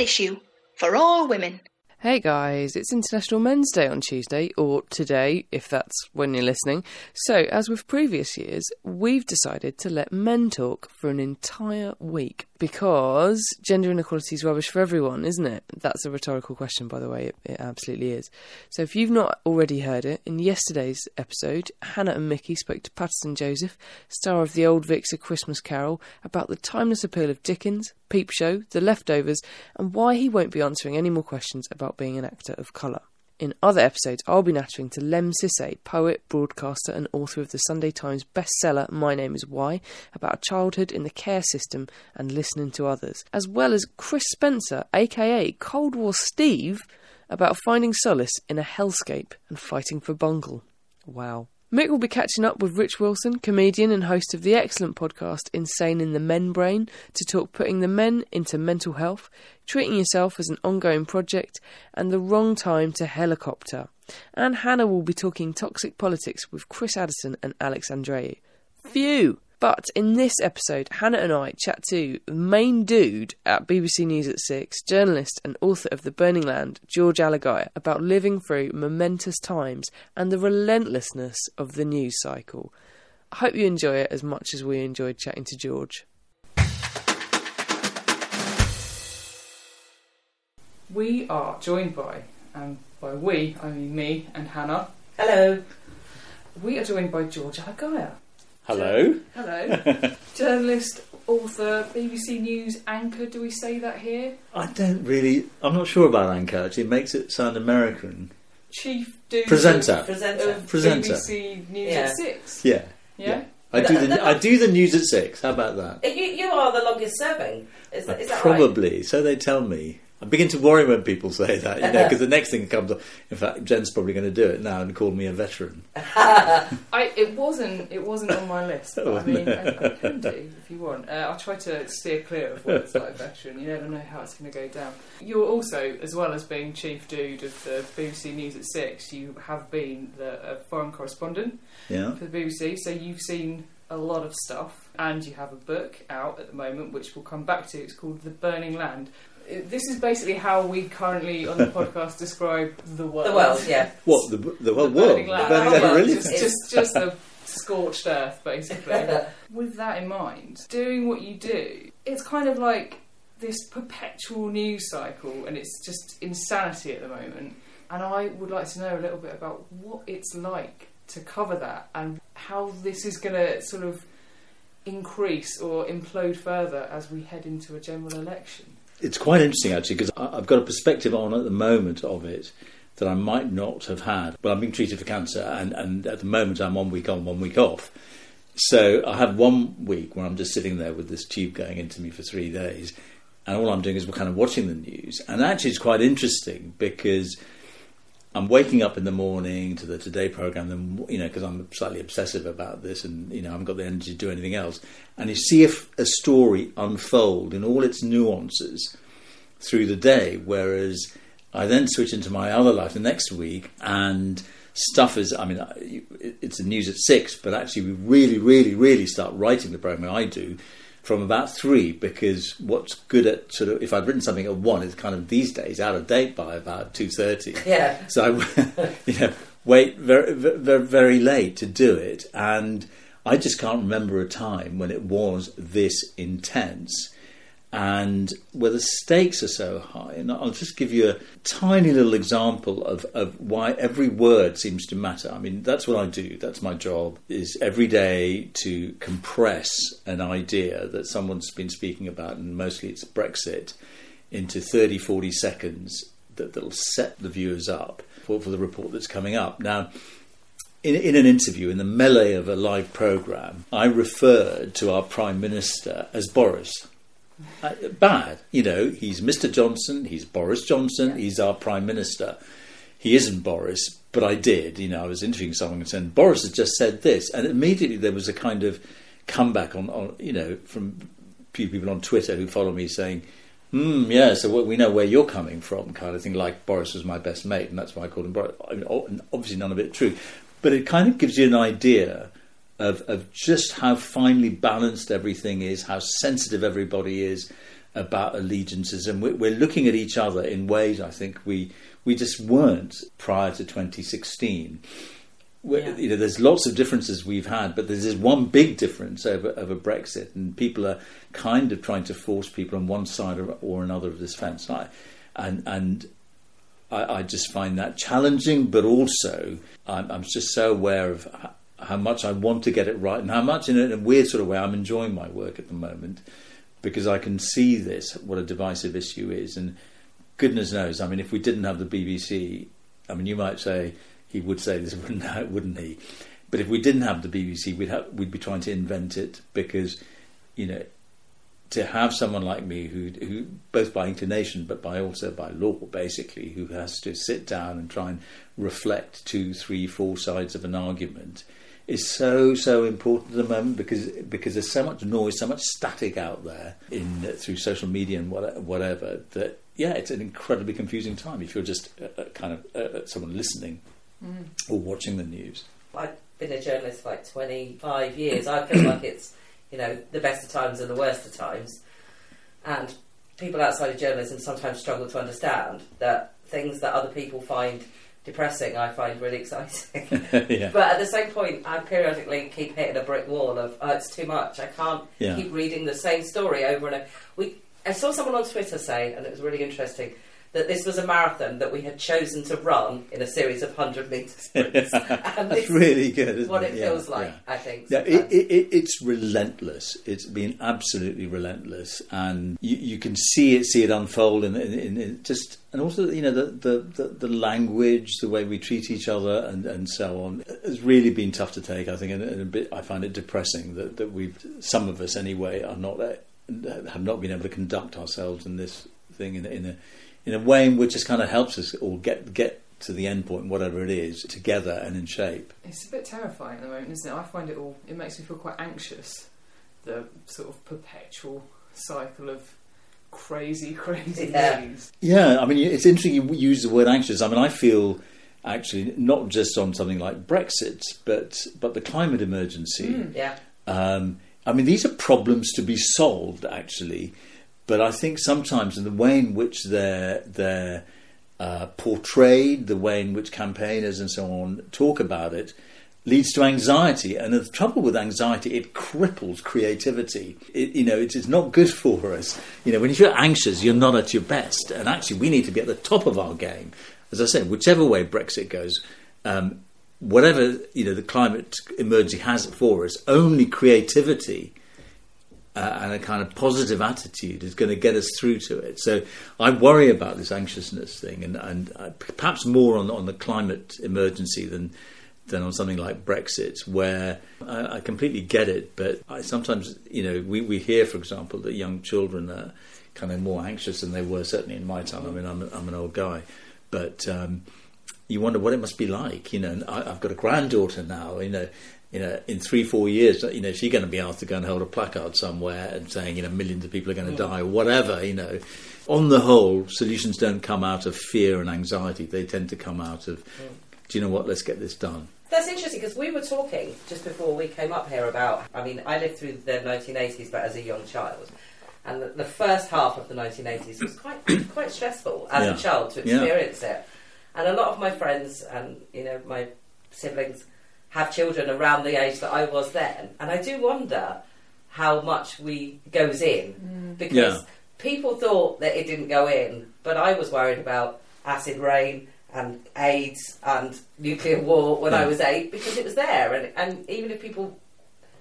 issue for all women. Hey guys, it's International Men's Day on Tuesday, or today, if that's when you're listening. So, as with previous years, we've decided to let men talk for an entire week because gender inequality is rubbish for everyone, isn't it? That's a rhetorical question, by the way, it, it absolutely is. So, if you've not already heard it, in yesterday's episode, Hannah and Mickey spoke to Paterson Joseph, star of the Old Vics A Christmas Carol, about the timeless appeal of Dickens, Peep Show, The Leftovers, and why he won't be answering any more questions about being an actor of colour. In other episodes, I'll be nattering to Lemn Sissay, poet, broadcaster, and author of the Sunday Times bestseller My Name Is Why, about a childhood in the care system and listening to others, as well as Chris Spencer, aka Cold War Steve, about finding solace in a hellscape and fighting for Bungle. Wow. Mick will be catching up with Rich Wilson, comedian and host of the excellent podcast Insane in the Men Brain, to talk putting the men into mental health, treating yourself as an ongoing project, and the wrong time to helicopter. And Hannah will be talking toxic politics with Chris Addison and Alex Andreou. Phew! But in this episode, Hannah and I chat to the main dude at BBC News at 6, journalist and author of The Burning Land, George Alagiah, about living through momentous times and the relentlessness of the news cycle. I hope you enjoy it as much as we enjoyed chatting to George. We are joined by, and by we, I mean me and Hannah. Hello. We are joined by George Alagiah. Hello. Hello. Journalist, author, BBC News anchor, do we say that here? I don't really. I'm not sure about Anchor. Actually, it makes it sound American. Chief dude Presenter. of, Presenter. of Presenter. BBC News Yeah. at 6. Yeah. Yeah? I do the I do the news at six. How about that? You, you are the longest serving. Is that, is that Probably. So they tell me. I begin to worry when people say that, you know, because the next thing that comes up. In fact, Jen's probably going to do it now and call me a veteran. I, it wasn't it wasn't on my list, but I Oh, mean. I, I can do if you want. Uh, I'll try to steer clear of words like veteran. You never know how it's going to go down. You're also, as well as being chief dude of the BBC News at Six, you have been the a foreign correspondent Yeah. for the BBC, so you've seen a lot of stuff, and you have a book out at the moment, which we'll come back to. It's called The Burning Land. This is basically how we currently on the podcast describe the world. The world, yeah. What the the whole The world? burning The land. burning The land, really? Just, just, just the scorched earth, basically. With that in mind, doing what you do, it's kind of like this perpetual news cycle, and it's just insanity at the moment. And I would like to know a little bit about what it's like to cover that, and how this is going to sort of increase or implode further as we head into a general election. It's quite interesting actually because I've got a perspective on at the moment of it that I might not have had. Well, I'm being treated for cancer, and, and at the moment I'm one week on, one week off. So I have one week where I'm just sitting there with this tube going into me for three days, and all I'm doing is we're kind of watching the news. And actually, it's quite interesting because I'm waking up in the morning to the Today program, and you know, because I'm slightly obsessive about this, and you know, I haven't got the energy to do anything else. And you see if a story unfold in all its nuances through the day, whereas I then switch into my other life the next week, and stuff is. I mean, it's the news at six, but actually, we really, really, really start writing the program. I do from about three because what's good at sort of if I'd written something at one, it's kind of these days out of date by about two thirty. Yeah. So I, you know, wait very, very, very late to do it, and I just can't remember a time when it was this intense, and where the stakes are so high. And I'll just give you a tiny little example of, of why every word seems to matter. I mean, that's what I do. That's my job. Is every day to compress an idea that someone's been speaking about, and mostly it's Brexit, into 30, 40 seconds that, that'll set the viewers up for, for the report that's coming up. Now, in, in an interview, in the melee of a live programme, I referred to our Prime Minister as Boris. Uh, bad, you know, he's Mr. Johnson, he's Boris Johnson, he's our Prime Minister. He isn't Boris, but I did, you know, I was interviewing someone and said, Boris has just said this. And immediately there was a kind of comeback on, on you know, from a few people on Twitter who follow me saying, Hmm, yeah, so we know where you're coming from, kind of thing. Like Boris was my best mate, and that's why I called him Boris. I mean, obviously, none of it true, but it kind of gives you an idea of of just how finely balanced everything is, how sensitive everybody is, about allegiances, and we're, we're looking at each other in ways I think we we just weren't prior to 2016. Yeah. You know, there's lots of differences we've had, but there's this one big difference over over Brexit, and people are kind of trying to force people on one side or, or another of this fence. I, and and I, I just find that challenging, but also I'm, I'm just so aware of how much I want to get it right, and how much, in a, weird sort of way, I'm enjoying my work at the moment because I can see this what a divisive issue is, and goodness knows, I mean, if we didn't have the BBC, I mean, you might say he would say this, wouldn't wouldn't he? But if we didn't have the BBC, we'd have, we'd be trying to invent it because, you know, to have someone like me who, who both by inclination but by also by law, basically, who has to sit down and try and reflect two, three, four sides of an argument, is so so important at the moment because because there's so much noise, so much static out there in through social media and what, whatever that yeah, it's an incredibly confusing time if you're just uh, uh, kind of uh, someone listening or watching the news. I've been a journalist for like 25 years. I feel like it's, you know, the best of times and the worst of times. And people outside of journalism sometimes struggle to understand that things that other people find depressing, I find really exciting. yeah. But at the same point, I periodically keep hitting a brick wall of, oh, it's too much. I can't Yeah. keep reading the same story over and over. We, I saw someone on Twitter say, and it was really interesting, that this was a marathon that we had chosen to run in a series of 100 metre sprints. and That's really good, is what it? it Yeah, feels like, yeah. I think. Yeah, it, it, it, it's relentless. It's been absolutely relentless, and you, you can see it, see it unfold, in, in, in, just and also you know the, the, the, the language, the way we treat each other, and, and so on has really been tough to take. I think, and, and a bit I find it depressing that, that we've some of us anyway are not have not been able to conduct ourselves in this thing in, in a in a way in which just kind of helps us all get get to the end point, whatever it is, together and in shape. It's a bit terrifying at the moment, isn't it? I find it all. It makes me feel quite anxious. The sort of perpetual cycle of crazy, crazy Yeah. news. Yeah, I mean, it's interesting you use the word anxious. I mean, I feel actually not just on something like Brexit, but but the climate emergency. yeah. Um, I mean, these are problems to be solved, actually, but I think sometimes in the way in which they're they're uh, portrayed, the way in which campaigners and so on talk about it, leads to anxiety. And the trouble with anxiety, it cripples creativity. It, you know, it is not good for us. You know, when you're anxious, you're not at your best. And actually, we need to be at the top of our game. As I said, whichever way Brexit goes, um, whatever you know the climate emergency has for us, only creativity uh, and a kind of positive attitude is going to get us through to it. So I worry about this anxiousness thing, and, and uh, perhaps more on on the climate emergency than than on something like Brexit, where I, I completely get it, but I sometimes you know we, we hear, for example, that young children are kind of more anxious than they were certainly in my time. I mean, I'm, I'm an old guy, but um, you wonder what it must be like. You know, I, I've got a granddaughter now. You know, you know, in three, four years, you know, she's going to be asked to go and hold a placard somewhere and saying, you know, millions of people are going to die or whatever. You know, on the whole, solutions don't come out of fear and anxiety. They tend to come out of, do you know what? Let's get this done. That's interesting because we were talking just before we came up here about. I mean, I lived through the 1980s, but as a young child, and the, the first half of the 1980s was quite quite stressful as Yeah. a child to Yeah. experience it. And a lot of my friends and you know my siblings have children around the age that I was then, and I do wonder how much we goes in mm. because Yeah. people thought that it didn't go in, but I was worried about acid rain and AIDS and nuclear war when I was eight because it was there, and and even if people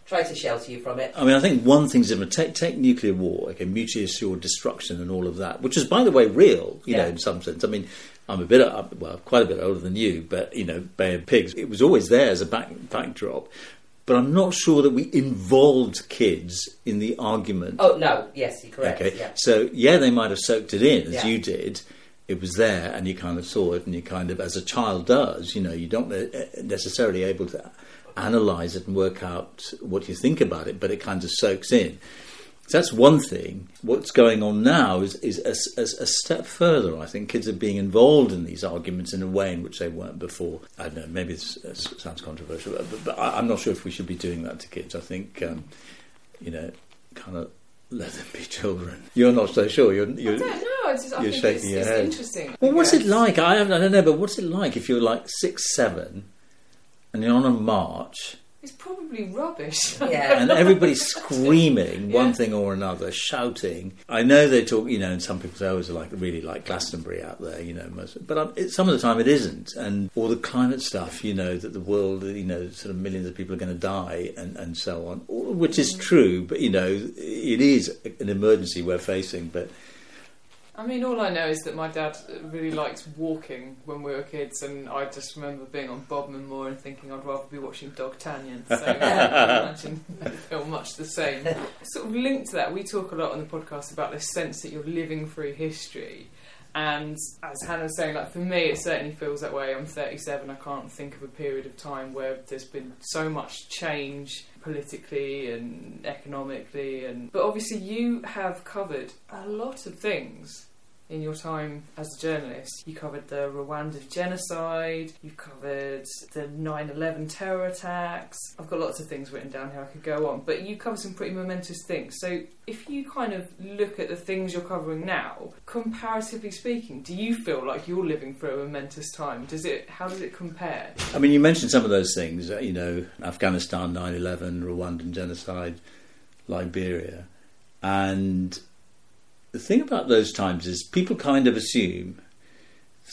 try to shelter you from it, I mean, I think one thing's different. Take, take nuclear war, okay, mutually assured destruction and all of that, which is, by the way, real, you know, in some sense. I mean, I'm a bit, well, quite a bit older than you, but, you know, Bay of Pigs, it was always there as a back, backdrop. But I'm not sure that we involved kids in the argument. oh no, yes, you're correct. Okay, Yeah. so yeah, they might have soaked it in as Yeah. you did. It was there, and you kind of saw it, and you kind of, as a child does, you know, you don't necessarily able to analyze it and work out what you think about it, but it kind of soaks in. So that's one thing. What's going on now is, is a, a, a step further. I think kids are being involved in these arguments in a way in which they weren't before. I don't know, maybe this uh, sounds controversial, but, but I, I'm not sure if we should be doing that to kids. I think, um, you know, kind of let them be children. You're not so sure. You're, you're, I don't know. Just, I you're shaking it's, your it's head. interesting. Well, what's it like? I, I don't know, but what's it like if you're like six, seven, and you're on a march, It's probably rubbish. Yeah. and everybody's screaming one thing or another, shouting. I know they talk, you know, and some people say, "Oh, it's like really like Glastonbury out there," you know. Most, but um, it, some of the time it isn't, and all the climate stuff, you know, that the world, you know, sort of millions of people are going to die, and and so on, which is true. But you know, it is an emergency we're facing. But I mean, all I know is that my dad really liked walking when we were kids, and I just remember being on Bodmin Moor and thinking I'd rather be watching Dog Dogtanian. So I imagine they feel much the same. Sort of linked to that, we talk a lot on the podcast about this sense that you're living through history. And as Hannah was saying, like for me, it certainly feels that way. I'm 37. I can't think of a period of time where there's been so much change politically and economically. And but obviously, you have covered a lot of things in your time as a journalist. You covered the Rwandan genocide, you've covered the 9 11 terror attacks. I've got lots of things written down here I could go on, but you covered some pretty momentous things. So, if you kind of look at the things you're covering now, comparatively speaking, do you feel like you're living through a momentous time? Does it? How does it compare? I mean, you mentioned some of those things, uh, you know, Afghanistan, 9 11, Rwandan genocide, Liberia. And the thing about those times is people kind of assume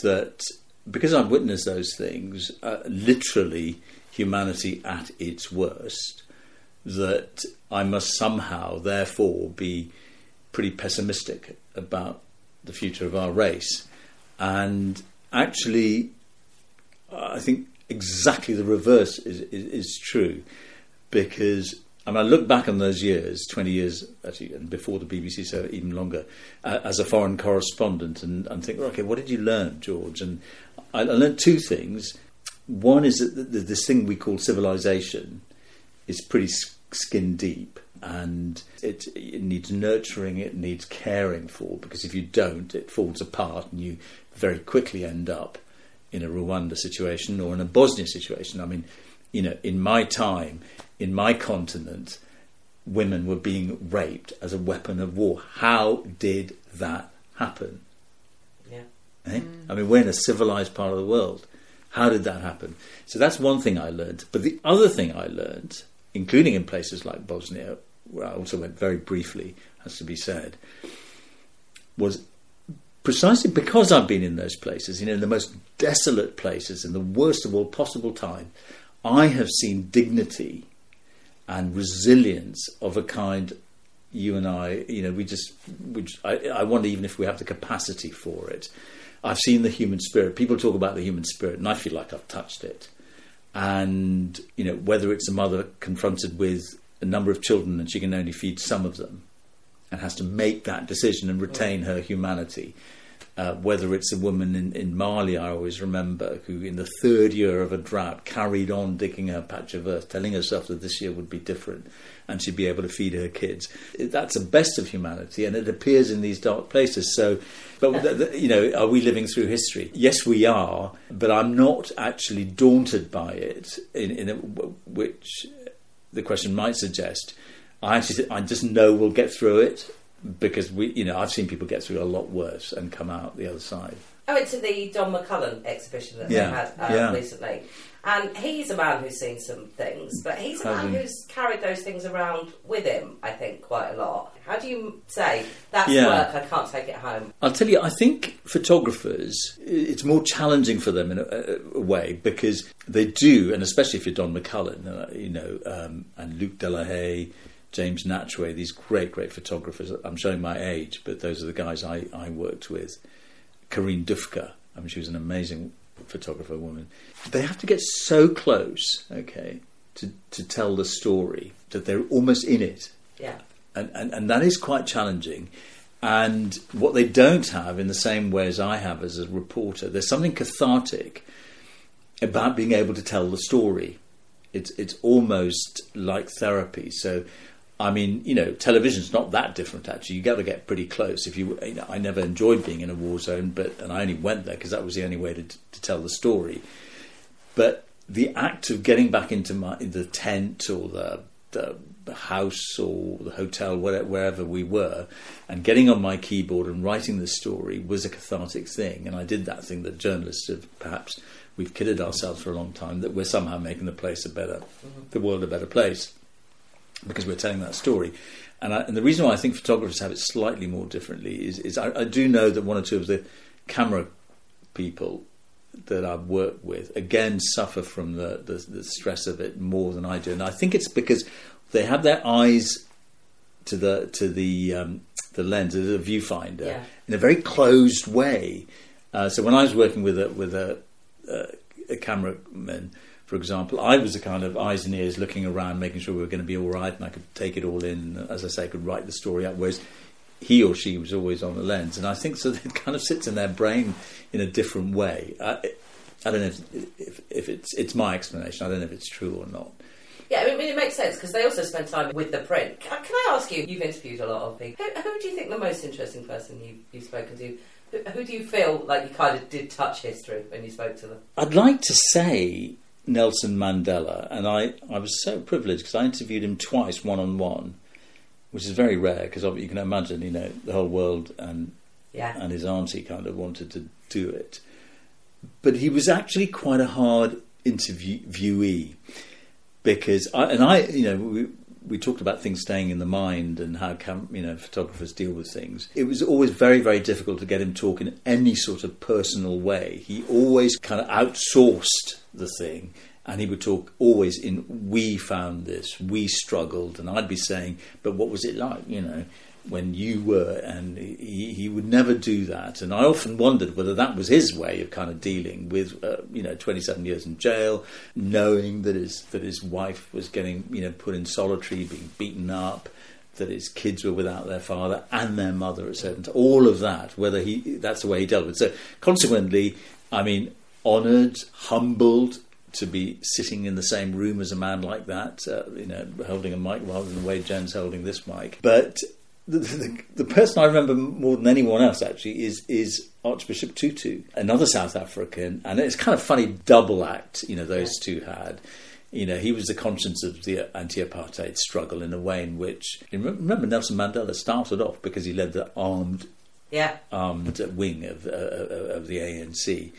that because I've witnessed those things, uh, literally humanity at its worst, that I must somehow, therefore, be pretty pessimistic about the future of our race. And actually, I think exactly the reverse is, is, is true because I I look back on those years, 20 years actually, and before the BBC, so even longer, uh, as a foreign correspondent, and, and think, okay, what did you learn, George? And I, I learned two things. One is that th- th- this thing we call civilization is pretty skin deep. And it, it needs nurturing, it needs caring for, because if you don't, it falls apart and you very quickly end up in a Rwanda situation or in a Bosnia situation. I mean, you know, in my time, in my continent, women were being raped as a weapon of war. How did that happen? Yeah. Eh? I mean, we're in a civilized part of the world. How did that happen? So that's one thing I learned. But the other thing I learned, including in places like Bosnia, where I also went very briefly, has to be said, was precisely because I've been in those places, you know, the most desolate places, in the worst of all possible time, I have seen dignity and resilience of a kind you and I, you know, we just, we just I, I wonder even if we have the capacity for it. I've seen the human spirit. People talk about the human spirit, and I feel like I've touched it. And you know, whether it's a mother confronted with a number of children and she can only feed some of them, and has to make that decision and retain her humanity. Uh, whether it's a woman in, in Mali, I always remember, who in the third year of a drought carried on digging her patch of earth, telling herself that this year would be different and she'd be able to feed her kids. That's the best of humanity, and it appears in these dark places. So, but you know, are we living through history? Yes, we are, but I'm not actually daunted by it. In, in a, which the question might suggest. I actually, I just know we'll get through it because we, you know, I've seen people get through a lot worse and come out the other side. I went to the Don McCullin exhibition that Yeah, they had uh, yeah. recently, and he's a man who's seen some things, but he's a man who's carried those things around with him. I think quite a lot. How do you say that's Yeah. work? I can't take it home. I'll tell you, I think photographers, it's more challenging for them in a, a way because they do, and especially if you're Don McCullin, uh, you know, um, and Luc Delahaye, James Nachtwey, these great, great photographers. I'm showing my age, but those are the guys I, I worked with. Corinne Dufka, I mean, she was an amazing photographer woman. They have to get so close, okay, to, to tell the story that they're almost in it Yeah, and, and, and that is quite challenging. And what they don't have, in the same way as I have as a reporter, there's something cathartic about being able to tell the story. It's it's almost like therapy. So, I mean, you know, television's not that different actually. You got to get pretty close. If you, you know, I never enjoyed being in a war zone, but and I only went there because that was the only way to, to tell the story. But the act of getting back into my in the tent or the the house or the hotel, wherever we were, and getting on my keyboard and writing the story was a cathartic thing. And I did that thing that journalists have perhaps we've kidded ourselves for a long time that we're somehow making the place a better, mm-hmm. the world a better place because we're telling that story. And, I, and, the reason why I think photographers have it slightly more differently is, is I, I, do know that one or two of the camera people that I've worked with again suffer from the, the, the stress of it more than I do, and I think it's because they have their eyes to the to the um, the lens, the viewfinder, yeah. in a very closed way. Uh, so when I was working with a with a, uh, a cameraman, for example, I was the kind of eyes and ears looking around, making sure we were going to be all right, and I could take it all in. As I say, I could write the story up. Whereas he or she was always on the lens, and I think so. It kind of sits in their brain in a different way. I, I don't know if, if, if it's it's my explanation. I don't know if it's true or not. Yeah, I mean, it makes sense because they also spend time with the print. Can, can, I ask you? You've interviewed a lot of people. Who, who do you think the most interesting person you, you've spoken to? Who, who do you feel like you kind of did touch history when you spoke to them? I'd like to say Nelson Mandela, and I, I was so privileged because I interviewed him twice one on one, which is very rare because you can imagine, you know, the whole world and yeah. and his auntie kind of wanted to do it, but he was actually quite a hard interviewee because I, and I, you know, we, we talked about things staying in the mind and how cam- you know photographers deal with things. It was always very very difficult to get him talk in any sort of personal way. He always kind of outsourced the thing, and he would talk always in "we found this," "we struggled," and I'd be saying, "But what was it like?" You know when you were, and he, he would never do that. And I often wondered whether that was his way of kind of dealing with, uh, you know, 27 years in jail, knowing that his that his wife was getting, you know, put in solitary, being beaten up, that his kids were without their father and their mother at certain. All of that, whether he that's the way he dealt with. It. So consequently, I mean, honoured, humbled, to be sitting in the same room as a man like that, uh, you know, holding a mic rather than Wade Jones holding this mic. But the, the, the, person I remember more than anyone else actually is is Archbishop Tutu, another South African, and it's kind of funny double act. You know, those two had. You know, he was the conscience of the anti-apartheid struggle in a way in which you remember Nelson Mandela started off because he led the armed, yeah. armed wing of uh, of the ANC.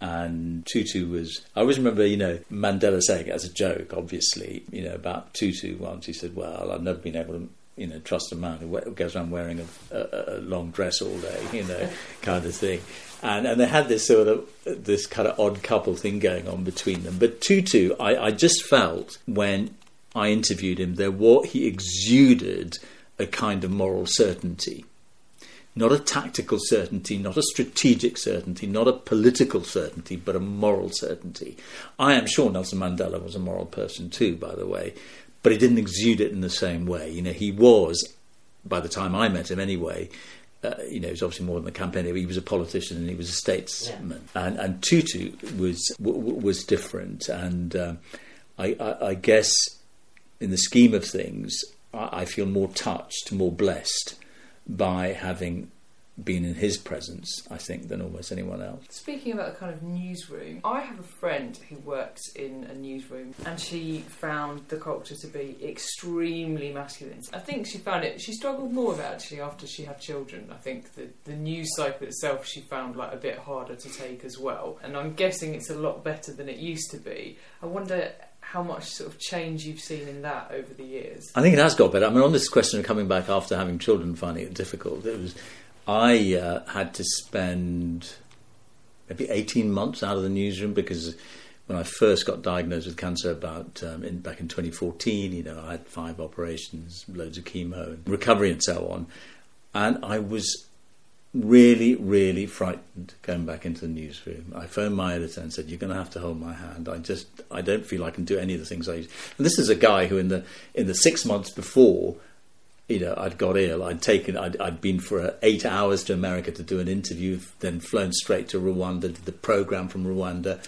And Tutu was, I always remember, you know, Mandela saying it as a joke, obviously, you know, about Tutu once. He said, Well, I've never been able to you know, trust a man who goes around wearing a, a, a, long dress all day, you know, kind of thing. And and they had this sort of this kind of odd couple thing going on between them. But Tutu, I, I just felt when I interviewed him, there what he exuded a kind of moral certainty. Not a tactical certainty, not a strategic certainty, not a political certainty, but a moral certainty. I am sure Nelson Mandela was a moral person too, by the way but he didn't exude it in the same way. You know, he was, by the time I met him anyway, uh, you know, he was obviously more than a campaigner. He was a politician and he was a statesman. Yeah. And, and Tutu was w- was different. And uh, I, I, I, guess, in the scheme of things, I, I feel more touched, more blessed by having been in his presence, I think, than almost anyone else. Speaking about the kind of newsroom, I have a friend who works in a newsroom and she found the culture to be extremely masculine. I think she found it, she struggled more with it actually after she had children. I think the, the news cycle itself she found like a bit harder to take as well. And I'm guessing it's a lot better than it used to be. I wonder how much sort of change you've seen in that over the years. I think it has got better. I mean, on this question of coming back after having children, finding it difficult, it was I uh, had to spend maybe 18 months out of the newsroom because when I first got diagnosed with cancer about um, in, back in 2014, you know, I had five operations, loads of chemo, and recovery, and so on, and I was really, really frightened going back into the newsroom. I phoned my editor and said, "You're going to have to hold my hand. I just, I don't feel I can do any of the things I." Used. And this is a guy who, in the in the six months before you know, I'd got ill. I'd taken, I'd, I'd been for uh, eight hours to America to do an interview, then flown straight to Rwanda, did the program from Rwanda.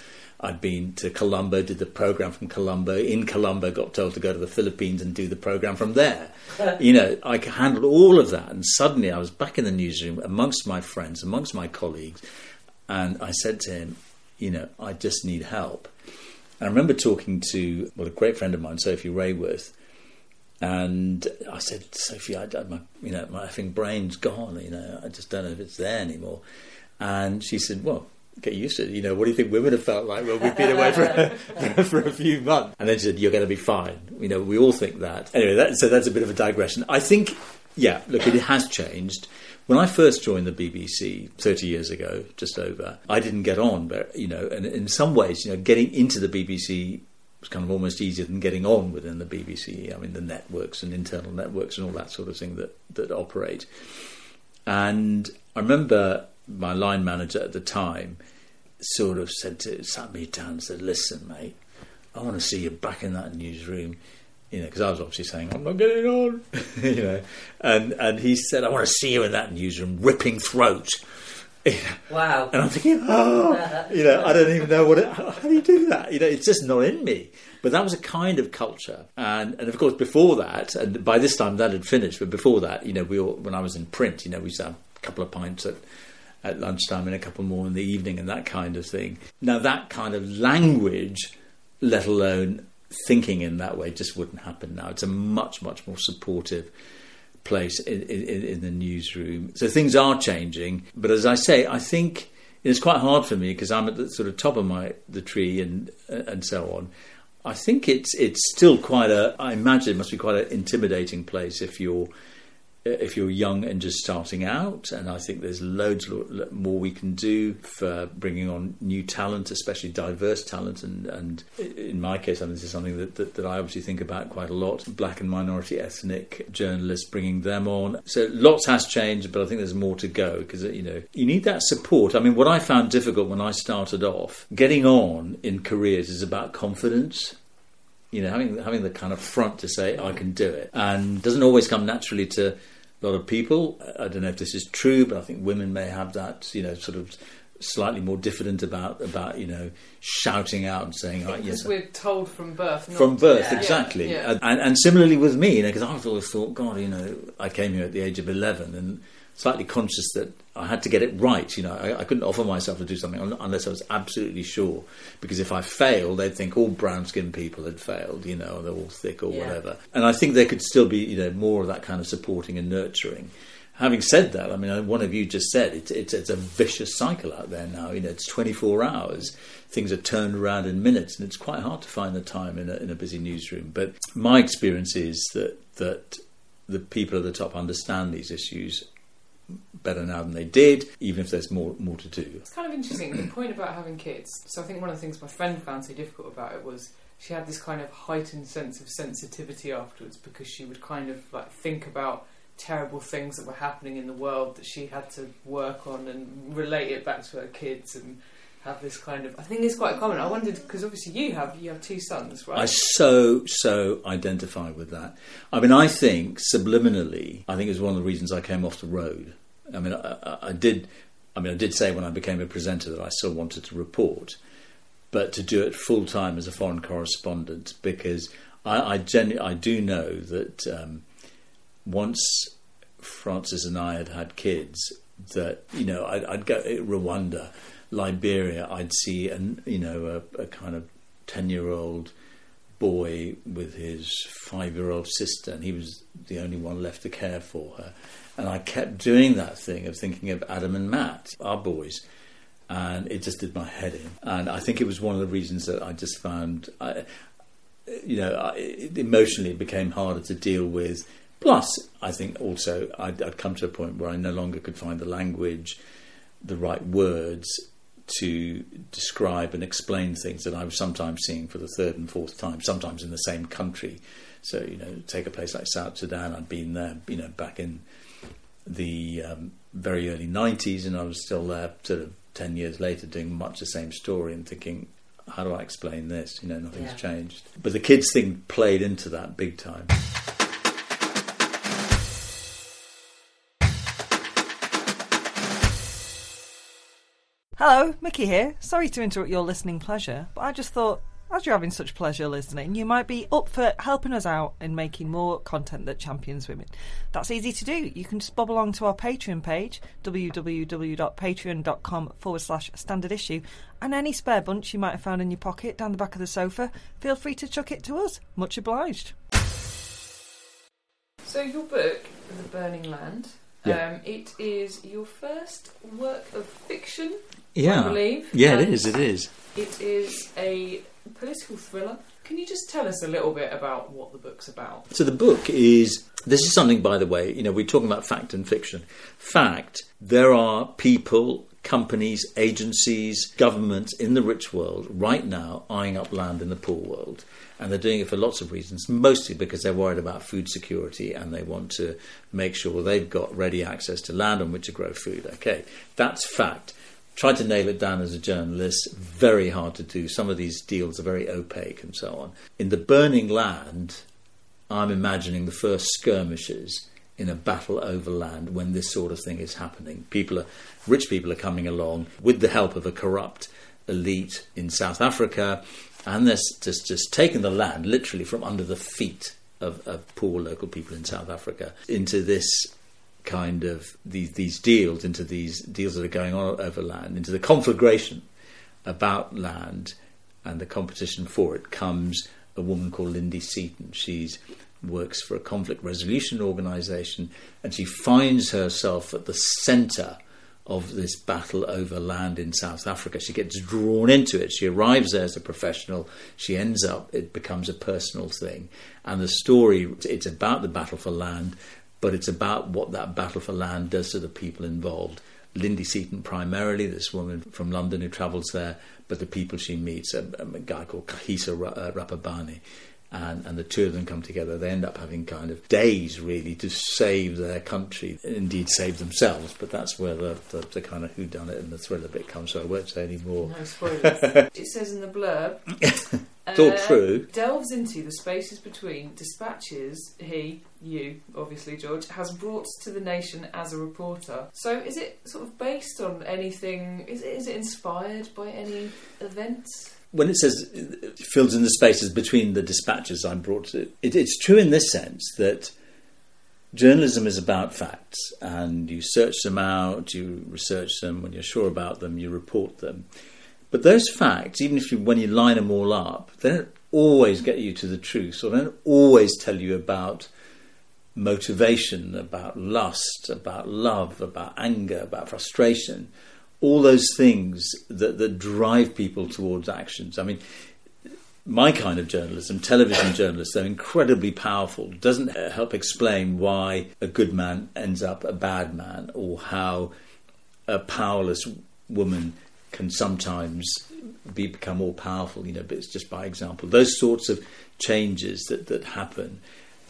I'd been to Colombo, did the program from Colombo. In Colombo, got told to go to the Philippines and do the program from there. you know, I handled all of that, and suddenly I was back in the newsroom amongst my friends, amongst my colleagues, and I said to him, you know, I just need help. And I remember talking to well, a great friend of mine, Sophie Raworth. And I said, Sophie, I, my, you know, my effing brain's gone. You know, I just don't know if it's there anymore. And she said, well, get used to it. You know, what do you think women have felt like Well, we've been away for a, for a few months? And then she said, you're going to be fine. You know, we all think that. Anyway, that, so that's a bit of a digression. I think, yeah, look, it has changed. When I first joined the BBC 30 years ago, just over, I didn't get on, but, you know, and in some ways, you know, getting into the BBC was kind of almost easier than getting on within the BBC. I mean, the networks and internal networks and all that sort of thing that, that operate. And I remember my line manager at the time sort of said to sat me down and said, "Listen, mate, I want to see you back in that newsroom." You know, because I was obviously saying I'm not getting on, you know, and and he said, "I want to see you in that newsroom, ripping throat." Wow. And I'm thinking, oh, you know, I don't even know what. It, how, how do you do that? You know, it's just not in me. But that was a kind of culture, and and of course before that, and by this time that had finished. But before that, you know, we all, when I was in print, you know, we used to have a couple of pints at at lunchtime and a couple more in the evening and that kind of thing. Now, that kind of language, let alone thinking in that way, just wouldn't happen now. It's a much, much more supportive place in, in, in the newsroom. So things are changing. But as I say, I think it's quite hard for me because I'm at the sort of top of my the tree and uh, and so on. I think it's it's still quite a. I imagine it must be quite an intimidating place if you're if you're young and just starting out, and I think there's loads more we can do for bringing on new talent, especially diverse talent. And, and in my case, I mean, this is something that, that, that, I obviously think about quite a lot. Black and minority ethnic journalists, bringing them on. So lots has changed, but I think there's more to go because you know you need that support. I mean, what I found difficult when I started off, getting on in careers is about confidence you know, having having the kind of front to say I can do it, and doesn't always come naturally to a lot of people. I don't know if this is true, but I think women may have that, you know, sort of slightly more diffident about about you know shouting out and saying oh, yes we're told from birth from birth yeah. exactly yeah. And, and similarly with me you know because I've always thought God you know I came here at the age of 11 and slightly conscious that I had to get it right. You know, I, I, couldn't offer myself to do something unless I was absolutely sure. Because if I failed, they'd think all brown-skinned people had failed. You know, they're all thick or yeah. whatever. And I think there could still be, you know, more of that kind of supporting and nurturing. Having said that, I mean, one of you just said it's, it's, it's a vicious cycle out there now. You know, it's 24 hours. Things are turned around in minutes, and it's quite hard to find the time in a, in a busy newsroom. But my experience is that that the people at the top understand these issues better now than they did, even if there's more more to do. It's kind of interesting the point about having kids. So I think one of the things my friend found so difficult about it was she had this kind of heightened sense of sensitivity afterwards because she would kind of like think about terrible things that were happening in the world that she had to work on and relate it back to her kids and have this kind of I think it's quite common. I wondered because obviously you have you have two sons, right? I so so identify with that. I mean, I think subliminally, I think it's one of the reasons I came off the road I mean, I, I, did. I mean, I did say when I became a presenter that I still wanted to report, but to do it full time as a foreign correspondent because I I, I do know that um, once Frances and I had had kids, that you know I'd, I'd go Rwanda, Liberia. I'd see an you know a, a kind of ten year old boy with his five year old sister, and he was the only one left to care for her. And I kept doing that thing of thinking of Adam and Matt, our boys. And it just did my head in. And I think it was one of the reasons that I just found, I, you know, I, emotionally it became harder to deal with. Plus, I think also I'd, I'd come to a point where I no longer could find the language, the right words to describe and explain things that I was sometimes seeing for the third and fourth time, sometimes in the same country. So, you know, take a place like South Sudan, I'd been there, you know, back in the um, very early 90s, and I was still there sort of 10 years later doing much the same story and thinking, how do I explain this? You know, nothing's yeah. changed. But the kids thing played into that big time. Hello, Mickey here. Sorry to interrupt your listening pleasure, but I just thought as you're having such pleasure listening, you might be up for helping us out in making more content that champions women. That's easy to do. You can just bob along to our Patreon page, www.patreon.com forward slash standard issue, and any spare bunch you might have found in your pocket down the back of the sofa, feel free to chuck it to us. Much obliged. So your book, The Burning Land, Yeah. um, it is your first work of fiction, Yeah. I Yeah, believe. yeah, it is. It is. It is a political thriller. Can you just tell us a little bit about what the book's about? So the book is. This is something, by the way. You know, we're talking about fact and fiction. Fact: there are people, companies, agencies, governments in the rich world right now eyeing up land in the poor world, and they're doing it for lots of reasons. Mostly because they're worried about food security and they want to make sure they've got ready access to land on which to grow food. Okay, that's fact. Tried to nail it down as a journalist, very hard to do. Some of these deals are very opaque and so on. In the burning land, I'm imagining the first skirmishes in a battle over land when this sort of thing is happening. People are, rich people are coming along with the help of a corrupt elite in South Africa, and they're just just taking the land literally from under the feet of, of poor local people in South Africa into this kind of these these deals, into these deals that are going on over land, into the conflagration about land and the competition for it comes a woman called Lindy Seaton. She's works for a conflict resolution organisation, and she finds herself at the centre of this battle over land in South Africa. She gets drawn into it. She arrives there as a professional. She ends up. It becomes a personal thing, and the story. It's about the battle for land, but it's about what that battle for land does to the people involved. Lindy Seaton primarily, this woman from London who travels there, but the people she meets, a, a guy called Kahisa uh, Rapabani, and, and the two of them come together. They end up having kind of days really to save their country, indeed save themselves. But that's where the, the, the kind of whodunit and the thriller bit comes. So I won't say any more. No spoilers. it says in the blurb. It's all uh, true. Delves into the spaces between dispatches he, you, obviously George, has brought to the nation as a reporter. So is it sort of based on anything? Is it, is it inspired by any events? when it says it fills in the spaces between the dispatches I'm brought to, it, it's true in this sense that journalism is about facts and you search them out, you research them, when you're sure about them, you report them. But those facts, even if you, when you line them all up, they don't always get you to the truth or they don't always tell you about motivation, about lust, about love, about anger, about frustration all those things that, that drive people towards actions. I mean, my kind of journalism, television journalists, they're incredibly powerful. Doesn't help explain why a good man ends up a bad man, or how a powerless woman can sometimes be, become more powerful. You know, but it's just by example. Those sorts of changes that that happen,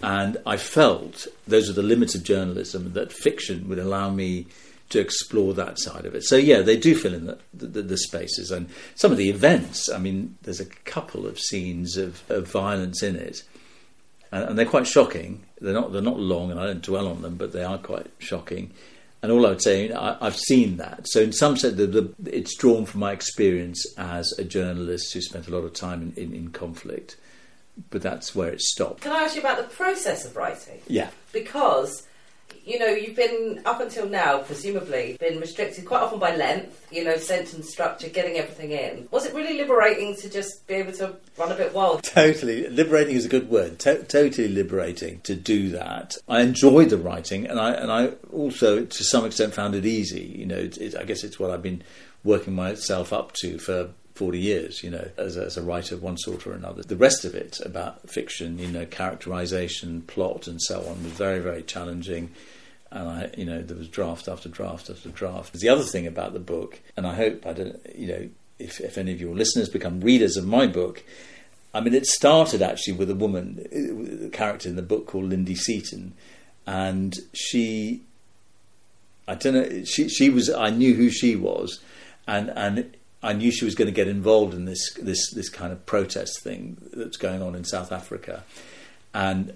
and I felt those are the limits of journalism that fiction would allow me to explore that side of it. So yeah, they do fill in the, the, the, spaces and some of the events. I mean, there's a couple of scenes of, of violence in it, and, and, they're quite shocking. They're not they're not long, and I don't dwell on them, but they are quite shocking. And all I would say, I, have seen that. So in some sense, the, the, it's drawn from my experience as a journalist who spent a lot of time in, in, in conflict. But that's where it stopped. Can I ask you about the process of writing? Yeah. Because you know, you've been up until now, presumably, been restricted quite often by length, you know, sentence structure, getting everything in. Was it really liberating to just be able to run a bit wild? Totally. Liberating is a good word. To- totally liberating to do that. I enjoyed the writing and I, and I also, to some extent, found it easy. You know, it, it, I guess it's what I've been working myself up to for 40 years, you know, as a, as a writer of one sort or another. The rest of it about fiction, you know, characterization, plot, and so on was very, very challenging. And I, you know, there was draft after draft after draft. The other thing about the book, and I hope I don't, you know, if, if any of your listeners become readers of my book, I mean, it started actually with a woman, a character in the book called Lindy Seaton, and she, I don't know, she she was, I knew who she was, and and I knew she was going to get involved in this this this kind of protest thing that's going on in South Africa, and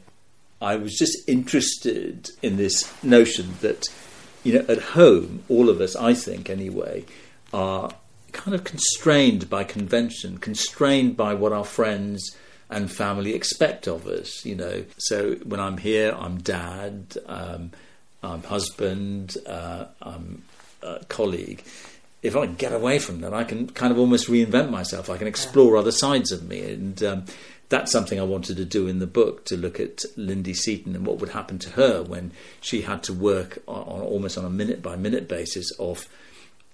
I was just interested in this notion that you know at home all of us, I think anyway, are kind of constrained by convention, constrained by what our friends and family expect of us. You know, so when I'm here, I'm dad, um, I'm husband, uh, I'm colleague if I get away from that, I can kind of almost reinvent myself. I can explore other sides of me, and um, that's something I wanted to do in the book to look at Lindy Seaton and what would happen to her when she had to work on, on almost on a minute by minute basis of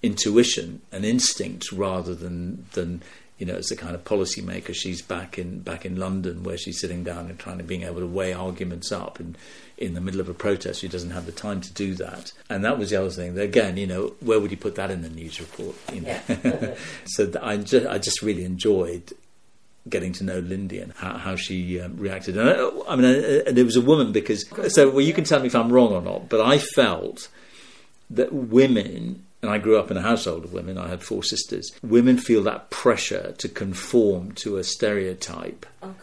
intuition and instinct rather than than you know as a kind of policymaker she's back in back in London where she's sitting down and trying to being able to weigh arguments up and in the middle of a protest she doesn't have the time to do that and that was the other thing again you know where would you put that in the news report you know Yeah. so I just I just really enjoyed getting to know Lindy and how, how she um, reacted. And I, I mean, uh, and it was a woman because so well, you can tell me if I'm wrong or not, but I felt that women. And I grew up in a household of women. I had four sisters. Women feel that pressure to conform to a stereotype Oh,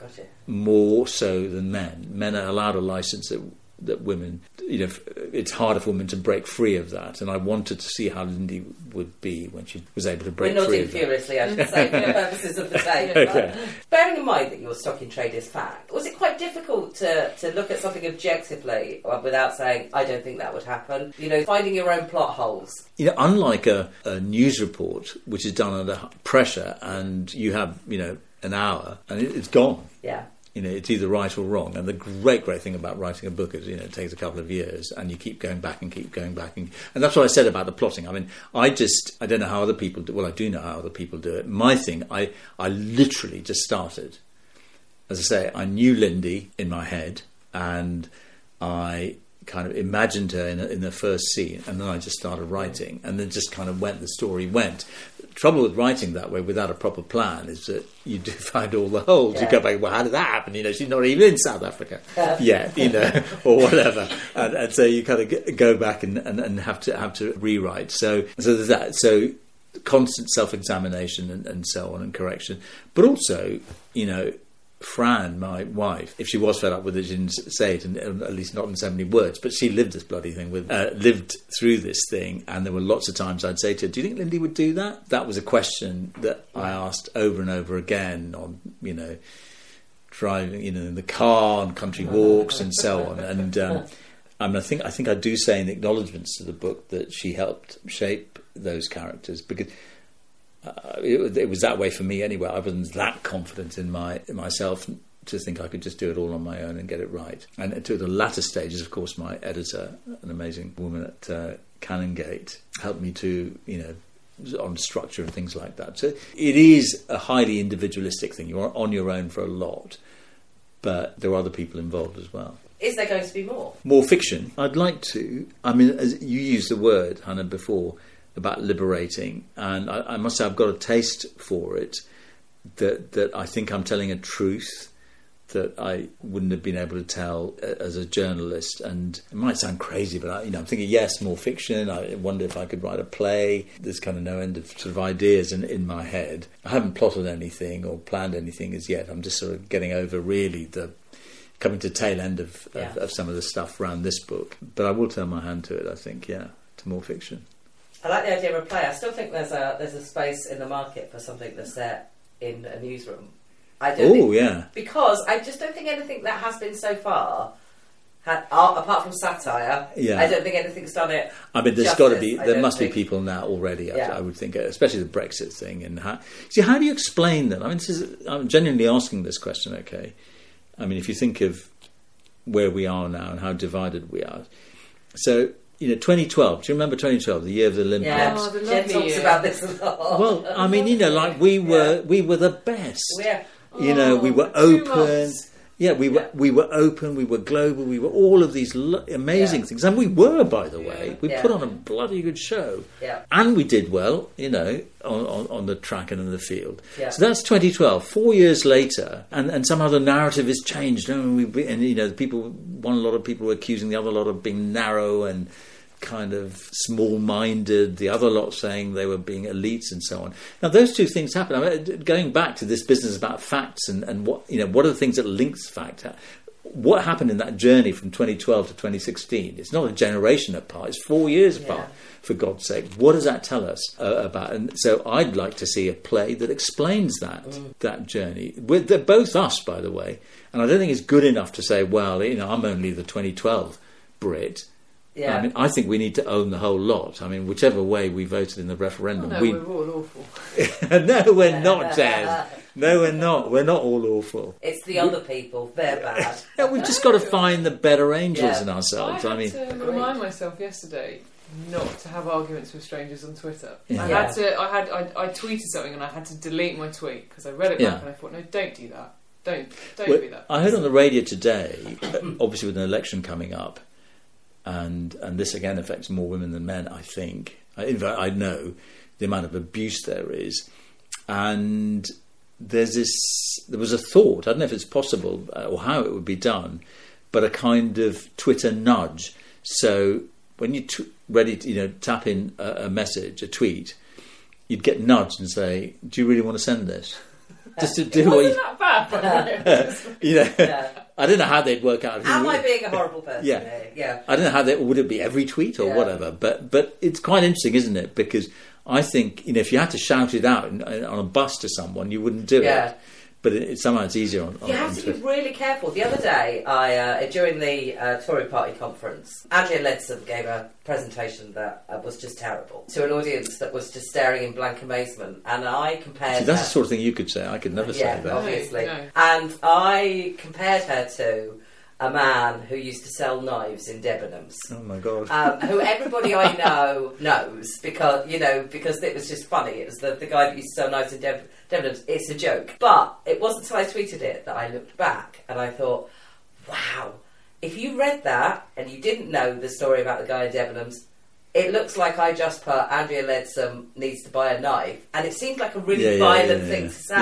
more so than men. Men are allowed a license that that women, you know, it's harder for women to break free of that. And I wanted to see how Lindy would be when she was able to break We're free nodding furiously, I should say, for the purposes of the tape. Okay. Bearing in mind that your stock in trade is fact, was it quite difficult to, to look at something objectively uh, without saying, I don't think that would happen? You know, finding your own plot holes. You know, unlike a, a news report, which is done under pressure, and you have, you know, an hour and it, it's gone. Yeah. You know, it's either right or wrong. And the great, great thing about writing a book is, you know, it takes a couple of years and you keep going back and keep going back. And, and that's what I said about the plotting. I mean, I just, I don't know how other people do Well, I do know how other people do it. My thing, I, I literally just started. As I say, I knew Lindy in my head and I kind of imagined her in, in the first scene and then I just started writing and then just kind of went, the story went. The trouble with writing that way without a proper plan is that you do find all the holes. You go back, well, how did that happen? You know, she's not even in South Africa yet, you know, or whatever. And, and so you kind of go back and, and, and have to have to rewrite. So, so there's that. So constant self-examination and, and so on and correction, but also, you know, Fran, my wife, if she was fed up with it, she didn't say it, and at least not in so many words. But she lived this bloody thing with, uh, lived through this thing, and there were lots of times I'd say to her, "Do you think Lindy would do that?" That was a question that I asked over and over again on, you know, driving, you know, in the car on country walks and so on. And um, I mean, I think I think I do say in the acknowledgements to the book that she helped shape those characters because uh, it, it was that way for me anyway. I wasn't that confident in my in myself to think I could just do it all on my own and get it right. And to the latter stages, of course, my editor, an amazing woman at uh, Canongate, helped me to you know on structure and things like that. So it is a highly individualistic thing. You are on your own for a lot, but there are other people involved as well. Is there going to be more? More fiction. I'd like to. I mean, as you used the word, Hannah, before about liberating, and I, I must say I've got a taste for it. That that I think I'm telling a truth that I wouldn't have been able to tell uh, as a journalist. And it might sound crazy, but I, you know, I'm thinking yes, more fiction. I wonder if I could write a play. There's kind of no end of sort of ideas in, in my head. I haven't plotted anything or planned anything as yet. I'm just sort of getting over really the coming to tail end of, of, of some of the stuff around this book. But I will turn my hand to it. I think, yeah, to more fiction. I like the idea of a play. I still think there's a there's a space in the market for something that's set in a newsroom. I don't Oh yeah, because I just don't think anything that has been so far, had, uh, apart from satire, Yeah. I don't think anything's done it. I mean, there's got to be. There must think- be people now already. I, Yeah. I would think, especially the Brexit thing. And how, see, how do you explain that? I mean, this is, I'm genuinely asking this question. Okay, I mean, if you think of where we are now and how divided we are, so you know, 2012. Do you remember 2012, the year of the Olympics? Yeah, Oh, the Jen talks year. about this a lot. Well, I mean, you know, like we were, we were the best. yeah, you know, we Oh, were for two open. Yeah, we were Yeah. we were open. We were global. We were all of these lo- amazing Yeah. things, and we were, by the way. We Yeah. put on a bloody good show, yeah, and we did well, you know, on, on, on the track and in the field. Yeah. So that's 2012. Four years later, and, and somehow the narrative has changed. Oh, we, we- and you know, people, one lot of people were accusing the other lot of being narrow and kind of small-minded. The other lot saying they were being elites and so on. Now, those two things happen. I mean, going back to this business about facts and, and what you know, what are the things that links fact? What happened in that journey from 2012 to 2016? It's not a generation apart; it's four years apart. For God's sake, what does that tell us uh, about? And so, I'd like to see a play that explains that that journey. With they're both us, by the way, and I don't think it's good enough to say, well, you know, I'm only the 2012 Brit. Yeah. I mean, I think we need to own the whole lot. I mean, whichever way we voted in the referendum, oh, no, we we're all awful. no, we're not, Jazz. no, we're not. We're not all awful. It's the other people. They're bad. Yeah, we've just got to find the better angels Yeah. in ourselves. I I, had mean, to remind myself yesterday not to have arguments with strangers on Twitter. Yeah. I had to. I had. I, I tweeted something and I had to delete my tweet because I read it Yeah. back and I thought, no, don't do that. Don't. Don't Well, do that. I heard on the radio today, obviously with an election coming up, and and this again affects more women than men. I think. I- In fact, I know the amount of abuse there is, and there's this. There was a thought. I don't know if it's possible uh, or how it would be done, but a kind of Twitter nudge. So when you t- ready, to, you know, tap in a, a message, a tweet, you'd get nudged and say, "Do you really want to send this?" Just to do what you, Wasn't that bad? by you know. Yeah. I don't know how they'd work out. who- Am I being a horrible person? Yeah. here? Yeah. I don't know how they would it be every tweet or Yeah. whatever, but but it's quite interesting, isn't it? Because I think you know if you had to shout it out on a bus to someone, you wouldn't do Yeah. it. But it, it, somehow it's easier on. on You on have to be really careful. The other day, I uh, during the uh, Tory Party conference, Andrea Leadsom gave a presentation that uh, was just terrible to an audience that was just staring in blank amazement, and I compared. See, that's her- the sort of thing you could say. I could never yeah, say that. obviously. No, no. And I compared her to a man who used to sell knives in Debenhams. Oh my god! Um, who everybody I know knows because you know because it was just funny. It was the, the guy that used to sell knives in Dev- Debenhams. It's a joke, but it wasn't until I tweeted it that I looked back and I thought, wow, if you read that and you didn't know the story about the guy in Debenhams. It looks like I just put Andrea Leadsom needs to buy a knife, and it seemed like a really Yeah, yeah, violent yeah, thing to say.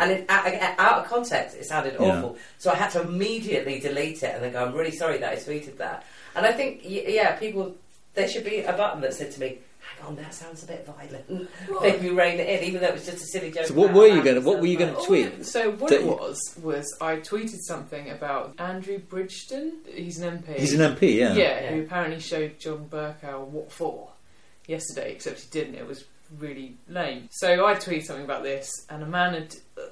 And it, out, out of context, it sounded awful. So I had to immediately delete it and then go, I'm really sorry that I tweeted that. And I think, yeah, people, there should be a button that said to me, hang on, that sounds a bit violent. Maybe rein it in, even though it was just a silly joke. So what were you gonna- what were you gonna tweet? Oh, yeah. So what That it you- was was I tweeted something about Andrew Bridgen. He's an MP. He's an MP, yeah. Yeah, who apparently showed John Bercow what for yesterday, except he didn't. It was really lame. So I tweeted something about this, and a man had, uh,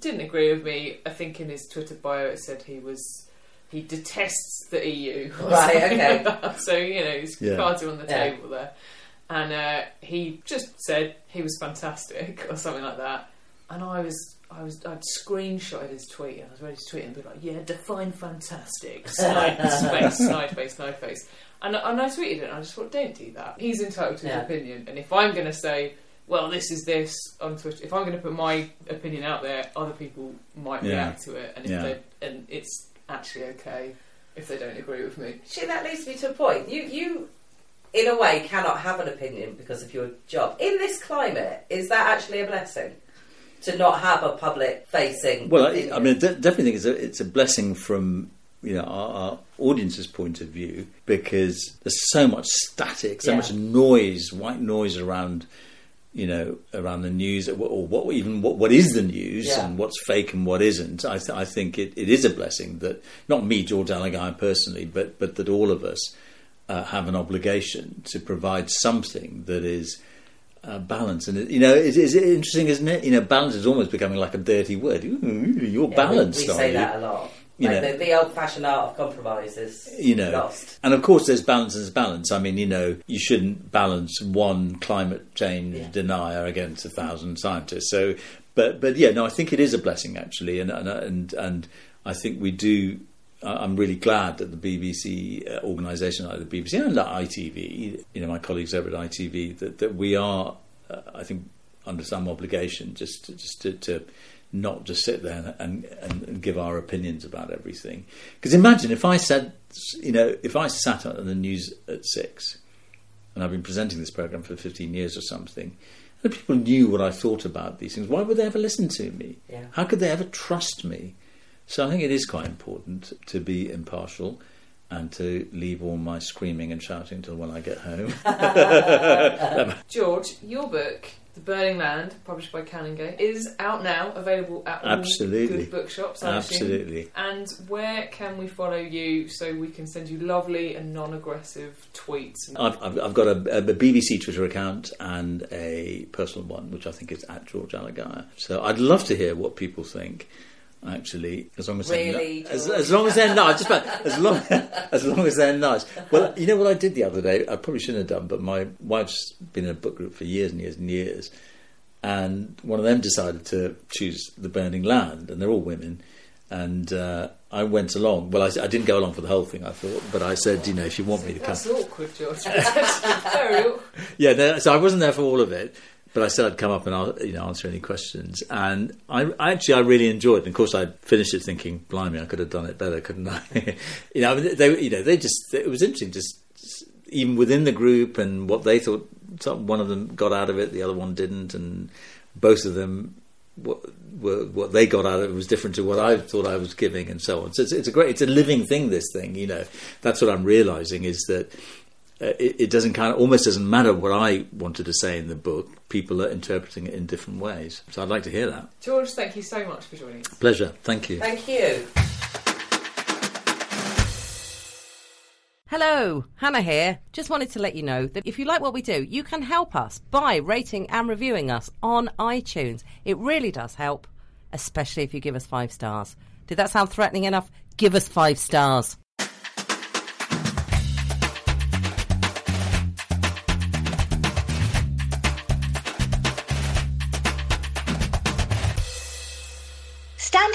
didn't agree with me. I think in his Twitter bio it said he was he detests the EU. Right, okay. like. So you know, his Yeah. cards are on the Yeah. table there, and uh, he just said he was fantastic or something like that, and I was. I was I'd screenshotted his tweet and I was ready to tweet and be like, yeah, define fantastic. Snide face, snide face, snide face. And, and I tweeted it and I just thought, don't do that. He's entitled to his Yeah. opinion. And if I'm going to say, well, this is this on Twitter, if I'm going to put my opinion out there, other people might Yeah. react to it. And if Yeah. they and it's actually okay if they don't agree with me. See, that leads me to a point. You, you, in a way, cannot have an opinion because of your job. In this climate, is that actually a blessing? To not have a public facing. Well, I, I mean, I definitely think it's a, it's a blessing from you know our, our audience's point of view because there's so much static, so Yeah. much noise, white noise around you know around the news, or what, even what, what is the news Yeah. and what's fake and what isn't. I, th- I think it, it is a blessing that not me, George Alagiah personally, but but that all of us uh, have an obligation to provide something that is uh, balance. And it, you know, it's, it's interesting, isn't it? You know, balance is almost becoming like a dirty word. You're Yeah, we- balanced, We, are say you? that a lot. You like know. the, the old-fashioned art of compromise is You know, lost. and of course, there's balance and there's balance. I mean, you know, you shouldn't balance one climate change Yeah. denier against a thousand scientists. So, but but yeah, no, I think it is a blessing actually, and and and, and I think we do. I'm really glad that the BBC uh, organisation like the BBC and like ITV, you know, my colleagues over at ITV, that that we are, uh, I think, under some obligation just to, just to, to not just sit there and, and, and give our opinions about everything. Because imagine if I said, you know, if I sat on the news at six, and I've been presenting this program for 15 years or something, and people knew what I thought about these things, why would they ever listen to me? Yeah. How could they ever trust me? So I think it is quite important to be impartial and to leave all my screaming and shouting till when I get home. George, your book, The Burning Land, published by Canongate, is out now, available at all good bookshops. I assume. Absolutely. And where can we follow you so we can send you lovely and non-aggressive tweets? I've, I've, I've got a, a BBC Twitter account and a personal one, which I think is at George Alagiah. So I'd love to hear what people think. Actually, as long as Really, they're, as, as long as they're nice, just about, as long as long as they're nice. Well, you know what I did the other day? I probably shouldn't have done, but my wife's been in a book group for years and years and years, and one of them decided to choose the burning land, and they're all women. And uh, I went along. Well, I, I, didn't go along for the whole thing. I thought, but I said, you know, if you want me to come, that's awkward, George. Very awkward. Yeah, no, so I wasn't there for all of it, but I said I'd come up and you know answer any questions. And I, actually I really enjoyed. And of course, I finished it thinking, blimey, I could have done it better, couldn't I? you know, they you know they just it was interesting just even within the group and what they thought. One of them got out of it, the other one didn't, and both of them what, what they got out of it was different to what I thought I was giving, and so on. So it's, it's, a great, it's a living thing. This thing, you know, that's what I'm realizing is that uh, it, it, doesn't kind of almost doesn't matter what I wanted to say in the book. People are interpreting it in different ways. So I'd like to hear that. George, thank you so much for joining us. Pleasure. Thank you. Thank you. Hello, Hannah here. Just wanted to let you know that if you like what we do, you can help us by rating and reviewing us on iTunes. It really does help, especially if you give us five stars. Did that sound threatening enough? Give us five stars.